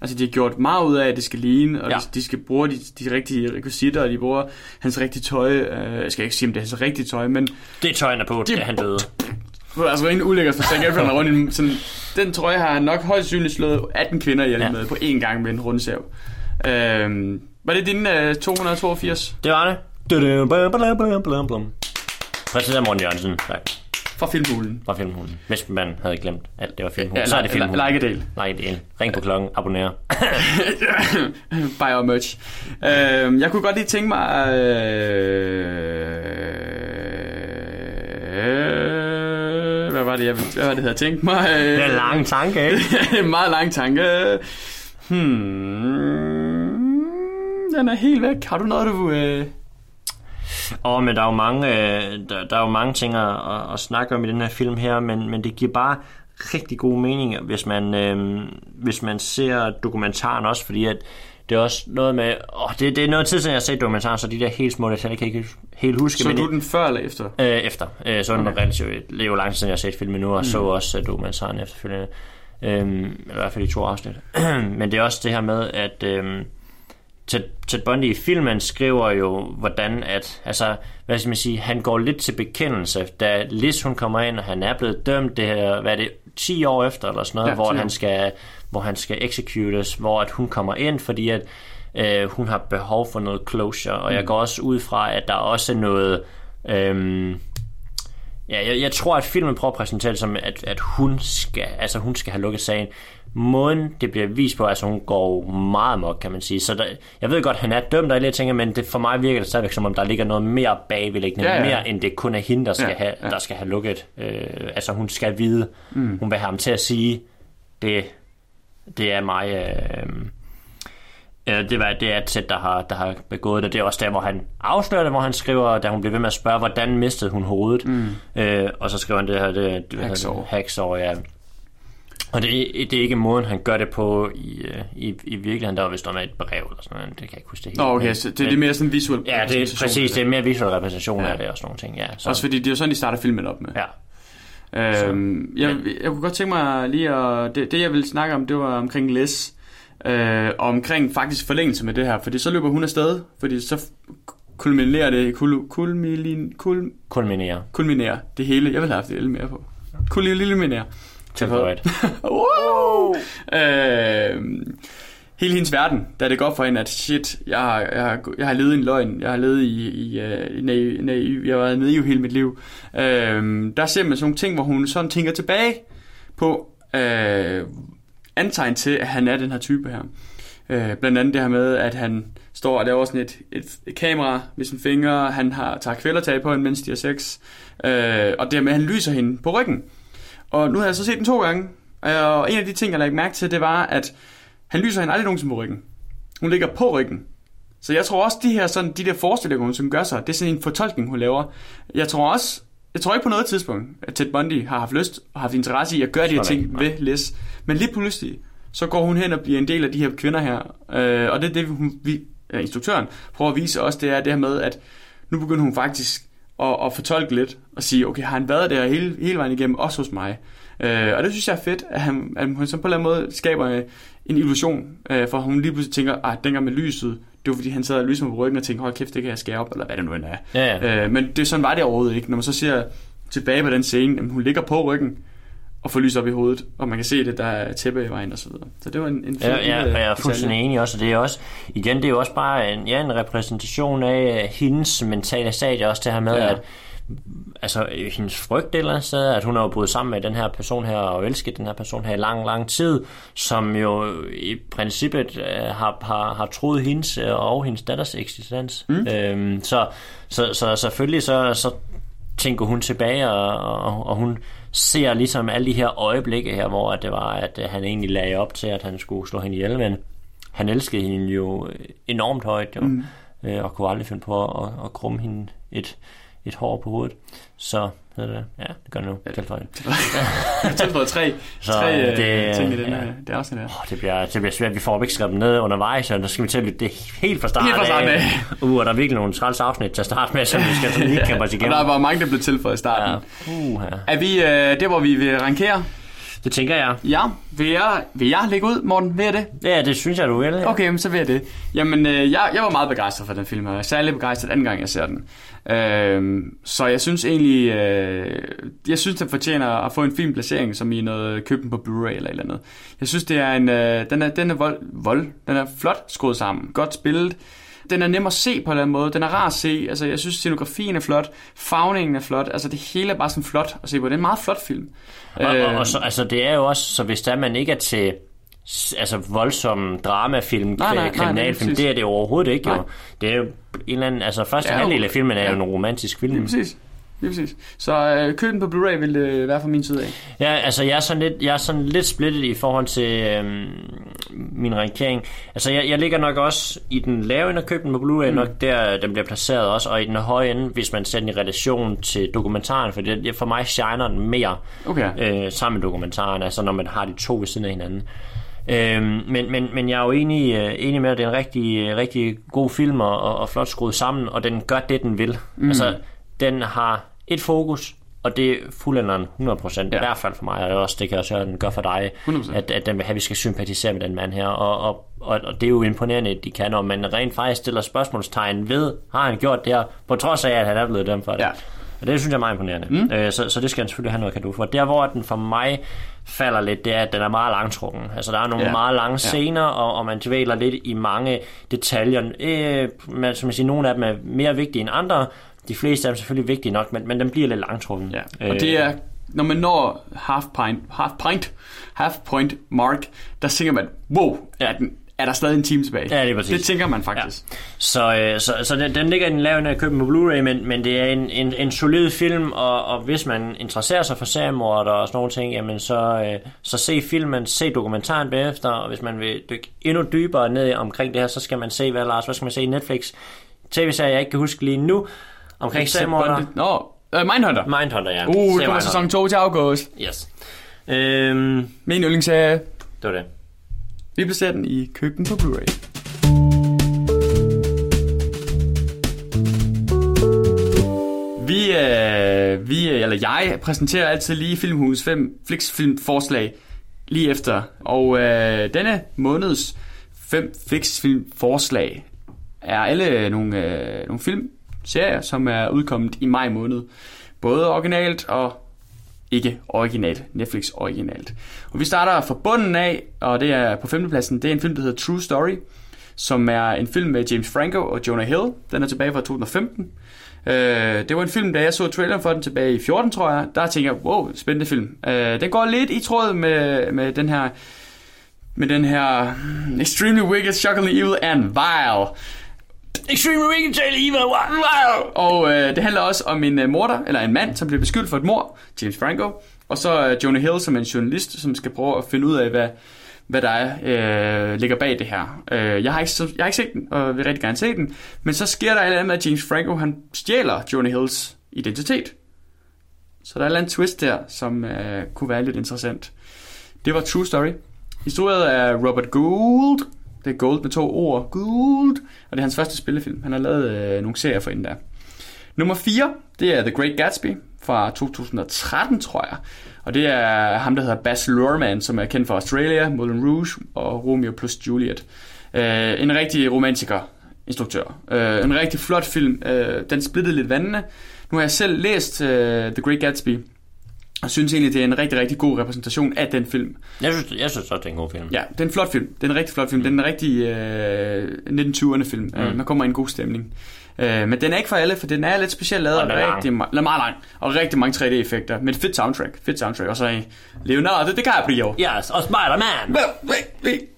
Altså, de har gjort meget ud af, at det skal ligne, og ja. de, de skal bruge de, de rigtige rekvisitter, og de bruger hans rigtige tøj. Øh, jeg skal ikke sige, om det er hans rigtige tøj, men... Det er tøjen er på, de, det er han døde. Altså, ingen ulækkert for Zac Efron rundt i sådan, Den trøje har han nok højst synligt slået 18 kvinder ihjel ja. med på én gang med en rundsav. Øhm, var det din uh, 282? Det var det. Præcis Morten Jørgensen. Tak. Fra Filmhulen. Fra Filmhulen. Hvis man havde glemt alt, det var Filmhulen. Ja, så er det Filmhulen. Like del. Like del. Ring på klokken. Abonner. Buy our merch. Uh, jeg kunne godt lige tænke mig... Uh, hvad var det, jeg, hvad var det, jeg havde tænkt mig? Det er en lang tanke, ikke? en meget lang tanke. Hmm, den er helt væk. Har du noget, du... Øh... Og men der er jo mange, øh, der, der er jo mange ting at, at, at snakke om i den her film her, men, men det giver bare rigtig god mening, hvis man, øh, hvis man ser dokumentaren også, fordi at det er også noget med, åh, det, det er noget tid siden, jeg har set dokumentaren, så de der helt små detaljer kan jeg ikke helt huske. Så men du den før eller efter? Øh, efter. Øh, så okay. den relativt, det er jo lang tid siden, jeg har set filmen nu, og mm. så også uh, dokumentaren efterfølgende. Øhm, I hvert fald i to afsnit. men det er også det her med, at øhm, Ted, Ted Bundy i filmen skriver jo, hvordan at, altså, hvad skal man sige, han går lidt til bekendelse, da Liz hun kommer ind, og han er blevet dømt, det her, hvad er det, 10 år efter, eller sådan noget, Ja, hvor 10 år. han skal, hvor han skal executes, hvor at hun kommer ind, fordi at øh, hun har behov for noget closure, og jeg går også ud fra, at der er også noget, øhm, Ja, jeg, jeg tror, at filmen prøver at præsentere det som, at, at hun, skal, altså, hun skal have lukket sagen. Måden, det bliver vist på, altså hun går meget mok, kan man sige. Så der, jeg ved godt, han er dømt, og jeg tænker, men det, for mig virker det stadigvæk, som om der ligger noget mere bagvedliggende, Ja, ja, mere end det kun er hende, der skal, Ja, ja, have, der skal have lukket. Øh, altså hun skal vide, mm. hun vil have ham til at sige, det, det er mig... Øh, eller det, var, det er Ted, der har, der har begået det. Det er også der, hvor han afslører det, hvor han skriver, da hun bliver ved med at spørge, hvordan mistede hun hovedet. Mm. Øh, og så skriver han det her, det, det Hacksaw. Hacksaw, ja. Og det, er- det er ikke måden, han gør det på i, øh, i, i virkeligheden. Der var vist noget med et brev eller sådan noget. Det kan jeg ikke huske det helt. Nå, okay, Men- så det, det er men- mere sådan en visuel Ja, det er præcis. Det er mere visuel repræsentation Ja. af det og sådan nogle ting. Ja, så, Også fordi det er jo sådan, de starter filmen op med. ja. Øhm, jeg, jeg kunne godt tænke mig lige at... Det, det jeg ville snakke om, det var omkring Les. Øh, og omkring faktisk forlængelse med det her. Fordi så løber hun afsted. Fordi så kulminerer det... Kul, kulmilin, kul, Kulminerer. kulminerer det hele. Jeg vil have haft det mere på. Kulminerer. Tilføjet. wow! Øh, hele hendes verden, da det går for hende, at shit, jeg har, jeg har, jeg har levet en løgn, jeg har levet i, i, uh, naiv, naiv, jeg har været naiv hele mit liv. Øh, der ser man sådan nogle ting, hvor hun sådan tænker tilbage på øh, antegn til, at han er den her type her. Øh, blandt andet det her med, at han står og laver sådan et, et, et kamera med sine fingre, han har tager kvælertag på hende, mens de har sex, øh, og det med, at han lyser hende på ryggen. Og nu har jeg så set den to gange, og en af de ting, jeg lagde mærke til, det var, at han lyser hende aldrig nogensinde på ryggen. Hun ligger på ryggen. Så jeg tror også, de her, sådan, de der forestillinger, hun som gør sig, det er sådan en fortolkning, hun laver. Jeg tror også, jeg tror ikke på noget tidspunkt, at Ted Bundy har haft lyst og haft interesse i at gøre de her ting ikke, ved Liz. Men lige pludselig, så går hun hen og bliver en del af de her kvinder her. Øh, og det er det, hun, vi, ja, instruktøren prøver at vise os, det er det her med, at nu begynder hun faktisk at, at fortolke lidt og sige, okay, har han været der hele, hele vejen igennem, også hos mig? Øh, og det synes jeg er fedt, at, han, at hun så på en eller anden måde skaber øh, en illusion, øh, for hun lige pludselig tænker, at dengang med lyset, det var fordi han sad og lyste mig på ryggen og tænkte, hold kæft, det kan jeg skære op, eller hvad det nu end er. Ja, ja. Øh, men det sådan var det overhovedet ikke. Når man så ser tilbage på den scene, at hun ligger på ryggen og får lys op i hovedet, og man kan se det, der er tæppe i vejen og så videre. Så det var en, en fed Ja, ja, og jeg er fuldstændig enig også, og det er også, igen, det er jo også bare en, ja, en repræsentation af øh, hendes mentale stadie, også det her med, Ja. at altså, øh, hendes frygt et eller andet sted, at hun har jo boet sammen med den her person her, og elsket den her person her i lang, lang tid, som jo i princippet øh, har, har, har troet hendes øh, og hendes datters eksistens. Mm. Øhm, så, så, så selvfølgelig så, så tænker hun tilbage, og, og, og hun ser ligesom alle de her øjeblikke her, hvor at det var, at øh, han egentlig lagde op til, at han skulle slå hende ihjel, men han elskede hende jo enormt højt, jo, mm. øh, og kunne aldrig finde på at, at krumme hende et, et hår på hovedet. Så, hedder det, ja, det gør det nu. Tilføjet. tilføjet tre, Så, tre øh, det, det- ting i den, ja. ja. det afsnit her. Oh, det, bliver, det bliver svært, vi får ikke skrevet dem ned undervejs, og der skal vi til at lytte det helt fra starten Helt fra starten af. Uh, og der er virkelig nogle træls afsnit til at starte med, som vi skal sådan lige kæmpe os Og igennem. der var mange, der blev tilføjet i starten. Ja. Uh, ja. Er vi øh, der, hvor vi vil rankere? Det tænker jeg. Ja. Vil jeg, vil jeg lægge ud, Morten? Vil jeg det? Ja, det synes jeg, du vil. Ja. Okay, så vil jeg det. Jamen, øh, jeg, jeg var meget begejstret for den film, og jeg er særlig begejstret anden gang, jeg ser den. Øh, så jeg synes egentlig, øh, jeg synes, den fortjener at få en fin placering, som i noget køben på Blu-ray eller et eller andet. Jeg synes, det er en, øh, den er, den er vold, vold, den er flot skruet sammen, godt spillet. Den er nem at se på en eller anden måde. Den er rar at se. Altså, jeg synes, scenografien er flot. Farvningen er flot. Altså, det hele er bare sådan flot at se på. Det er en meget flot film. Og, og, Øh, og så, altså, det er jo også, så hvis der man ikke er til altså voldsom dramafilm, Nej, nej, nej, kri- kriminalfilm, præcis. det er det overhovedet ikke. Nej. Jo. Det er jo en eller anden, altså første halvdel af filmen er jo en romantisk film. Lige præcis. Lige præcis. Så øh, køb den på Blu-ray vil det være fra min side af. Ja, altså jeg er sådan lidt, jeg er sådan lidt splittet i forhold til øhm, min rankering. Altså jeg, jeg ligger nok også i den lave ende af køben på Blu-ray, mm. nok der den bliver placeret også, og i den høje ende, hvis man sætter den i relation til dokumentaren, for det, for mig shiner den mere Okay. øh, sammen med dokumentaren, altså når man har de to ved siden af hinanden. Øhm, men, men, men jeg er jo enig, øh, enig med, at det er en rigtig, rigtig god film og, og, og flot skruet sammen, og den gør det, den vil. Mm. Altså, den har et fokus, og det er fuldenderen 100%, ja. i hvert fald for mig, og også, det kan også høre, den gør for dig, 100%. at, at den vil have, at vi skal sympatisere med den mand her, og, og, og, og det er jo imponerende, at de kan, og man rent faktisk stiller spørgsmålstegn ved, har han gjort det her, på trods af, at han er blevet dømt for det. Ja. Og det synes jeg er meget imponerende. Mm. Øh, så, så det skal han selvfølgelig have noget kado for. Der, hvor den for mig falder lidt, det er, at den er meget langtrukken. Altså, der er nogle Ja. ja. meget lange Ja. scener, og, og man dvæler lidt i mange detaljer. Øh, men, som jeg siger, nogle af dem er mere vigtige end andre. De fleste er selvfølgelig vigtige nok, men, men den bliver lidt langtrukken. Ja. Og det er, når man når half point, half point, half point mark, der tænker man, wow, er, den, er der stadig en time tilbage? Ja, det er præcis. Det tænker man faktisk. Så, øh, så, så den, den ligger i den lavende af køben på Blu-ray, men, men det er en, en, en solid film, og, og hvis man interesserer sig for seriemorder og sådan nogle ting, jamen så, øh, så se filmen, se dokumentaren bagefter, og hvis man vil dykke endnu dybere ned omkring det her, så skal man se, hvad Lars, hvad skal man se i Netflix? TV-serier, jeg ikke kan huske lige nu, omkring seriemorder. Nå, uh, Mindhunter. Mindhunter, ja. Uh, Se det kommer sæson 2 til august. Yes. Øhm, Min yndlingsserie. det var det. Vi placerer den i køkken på Blu-ray. Vi, øh, vi, øh, eller jeg, præsenterer altid lige Filmhus 5 Flix-film forslag lige efter. Og øh, denne måneds 5 Flix-film forslag er alle nogle, øh, nogle serie, som er udkommet i maj måned. Både originalt og ikke originalt, Netflix originalt. Og vi starter fra bunden af, og det er på femtepladsen, det er en film, der hedder True Story, som er en film med James Franco og Jonah Hill. Den er tilbage fra 2015. Øh, det var en film, da jeg så traileren for den tilbage i 14, tror jeg, der tænker jeg, wow, spændende film. Øh, den går lidt i tråd med, med den her med den her hmm, Extremely Wicked, Shockingly Evil and Vile. Extreme Wicked Tale Evil Wow! Og øh, det handler også om en øh, morder, eller en mand, som bliver beskyldt for et mord, James Franco. Og så øh, Jonah Hill som en journalist, som skal prøve at finde ud af, hvad, hvad der er, øh, ligger bag det her. Øh, jeg, har ikke, jeg har ikke set den, og vil rigtig gerne se den. Men så sker der et eller andet med, at James Franco han stjæler Jonah Hills identitet. Så der er et eller andet twist der, som øh, kunne være lidt interessant. Det var True Story. Historiet er Robert Gould. Det er Gold med to ord. Gold. Og det er hans første spillefilm. Han har lavet øh, nogle serier for inden der. Nummer 4, det er The Great Gatsby fra 2013, tror jeg. Og det er ham, der hedder Baz Luhrmann, som er kendt for Australia, Moulin Rouge og Romeo plus Juliet. Øh, en rigtig romantiker instruktør. Øh, en rigtig flot film. Øh, den splittede lidt vandene. Nu har jeg selv læst øh, The Great Gatsby, og synes egentlig, det er en rigtig, rigtig god repræsentation af den film. Jeg synes, jeg synes også, det er en god film. Ja, det er en flot film. Det er en rigtig flot film. Det er en rigtig øh, 1920'erne film. Mm. man kommer i en god stemning. Øh, men den er ikke for alle, for den er lidt specielt lavet. Og den er lang. rigtig, ma- meget lang. Og rigtig mange 3D-effekter. Men et fedt soundtrack. Fedt soundtrack. Og så Leonardo DiCaprio. Yes, og Spider-Man!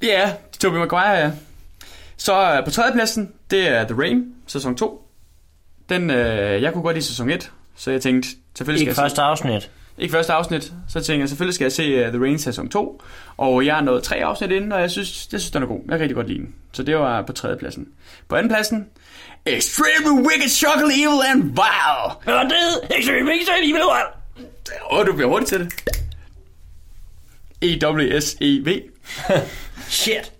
Ja, Tobey Maguire, ja. Så øh, på tredjepladsen, det er The Rain, sæson 2. Den, øh, jeg kunne godt lide sæson 1, så jeg tænkte, selvfølgelig skal Ikke jeg første afsnit. Ikke første afsnit, så tænkte jeg, selvfølgelig skal jeg se uh, The Rain sæson 2. Og jeg er nået tre afsnit inden, og jeg synes, jeg synes, den er god. Jeg kan rigtig godt lide den. Så det var på tredje pladsen. På anden pladsen, Extremely Wicked, Shockingly Evil and Vile. Var det? Extreme Wicked Tale Evil Wow! Åh, du bliver hurtigt til det. E-W-S-E-V. Shit!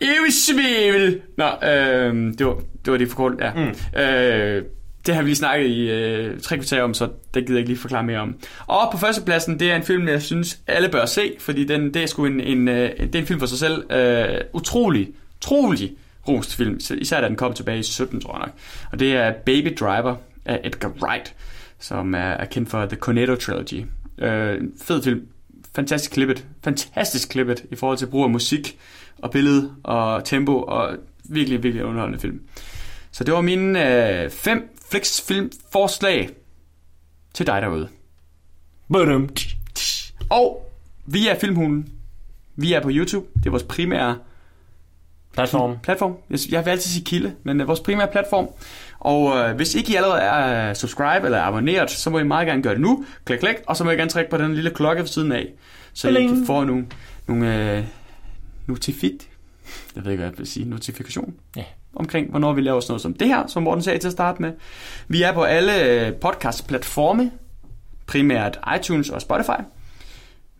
Evil Nå, øh, det, var, det var det for kort, ja. Mm. Øh, det har vi lige snakket i øh, tre kvarter om, så det gider jeg ikke lige forklare mere om. Og på førstepladsen, det er en film, jeg synes, alle bør se, fordi den, det er sgu en, en, øh, det er en film for sig selv. Øh, utrolig, utrolig rost film, især da den kom tilbage i 17, tror jeg nok. Og det er Baby Driver af Edgar Wright, som er, er kendt for The Cornetto Trilogy. Øh, fed film, fantastisk klippet, fantastisk klippet i forhold til brug af musik og billede og tempo og virkelig, virkelig underholdende film. Så det var mine øh, fem Flix-film forslag til dig derude. Badum. Og vi er Filmhulen. Vi er på YouTube. Det er vores primære Platform. platform. Jeg, vil altid sige kilde, men vores primære platform. Og øh, hvis ikke I allerede er øh, subscribe eller abonneret, så må I meget gerne gøre det nu. Klik, klik. Og så må I gerne trykke på den lille klokke ved siden af, så I Bling. kan få nogle, nogle øh, notifit. Jeg ved ikke, hvad jeg vil sige. Notifikation. Ja. Omkring, hvornår vi laver sådan noget som det her, som Morten sagde til at starte med. Vi er på alle øh, podcast-platforme. Primært iTunes og Spotify.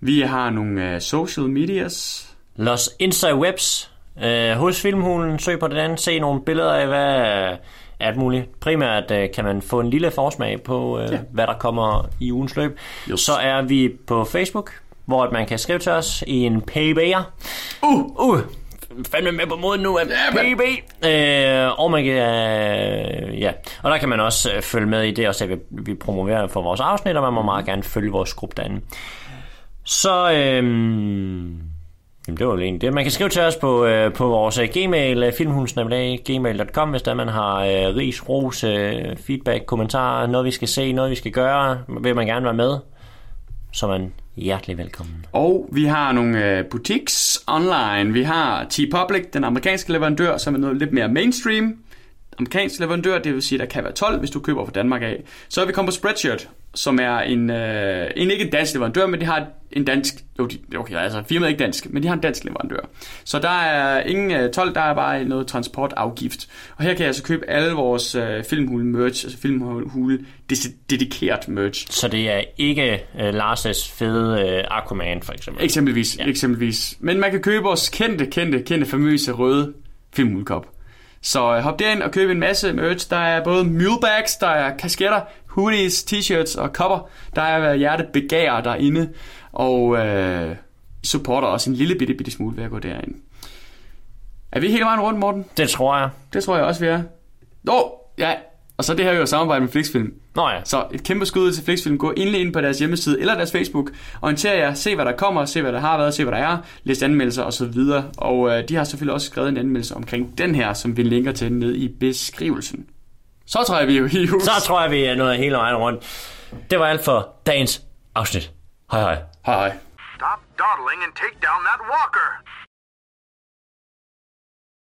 Vi har nogle øh, social medias. Los Inside Webs. Øh, hos Filmhulen, søg på den anden, se nogle billeder af, hvad alt muligt. Primært øh, kan man få en lille forsmag på, øh, ja. hvad der kommer i ugens løb. Just. Så er vi på Facebook, hvor man kan skrive til os i en PB'er. Uh! Uh! Fandme med på moden nu af Ja, PB. Øh, og man kan, øh, ja. Og der kan man også øh, følge med i det, også at vi, vi promoverer for vores afsnit, og man må meget gerne følge vores gruppe derinde. Så, øh, Jamen, det var jo egentlig det. Man kan skrive til os på, øh, på vores øh, gmail, øh, filmhusnabelag, gmail.com, hvis der man har øh, ris, ros, øh, feedback, kommentarer, noget vi skal se, noget vi skal gøre, vil man gerne være med, så er man hjertelig velkommen. Og vi har nogle øh, boutiques online. Vi har T-Public, den amerikanske leverandør, som er noget lidt mere mainstream. Amerikansk leverandør, det vil sige, der kan være 12, hvis du køber fra Danmark af. Så er vi kommet på Spreadshirt, som er en, øh, en ikke dansk leverandør, men de har en dansk, jo, de, okay, altså firmaet er ikke dansk, men de har en dansk leverandør. Så der er ingen øh, 12, der er bare noget transportafgift. Og her kan jeg altså købe alle vores øh, filmhule merch, altså filmhule dedikeret merch. Så det er ikke øh, Lars' fede øh, Aquaman, for eksempel. Eksempelvis, ja. eksempelvis. Men man kan købe vores kendte, kendte, kendte famøse røde filmhulekop. Så øh, hop derind og køb en masse merch. Der er både mulebags, der er kasketter, hoodies, t-shirts og kopper. Der er øh, hjertebegær derinde. Og øh, supporter også en lille bitte, bitte smule ved at gå derind. Er vi hele vejen rundt, Morten? Det tror jeg. Det tror jeg også, vi er. Nå, ja. Og så det her er jo samarbejde med Flixfilm. Nå ja. Så et kæmpe skud til Flixfilm. Gå endelig ind på deres hjemmeside eller deres Facebook. Orienter jer, se hvad der kommer, se hvad der har været, se hvad der er, læs anmeldelser osv. Og øh, de har selvfølgelig også skrevet en anmeldelse omkring den her, som vi linker til ned i beskrivelsen. Så tror jeg, vi er i hus. Så tror jeg, vi er nået hele vejen rundt. Det var alt for dagens afsnit. Hej hej. Hej hej. Stop dawdling and take down that walker.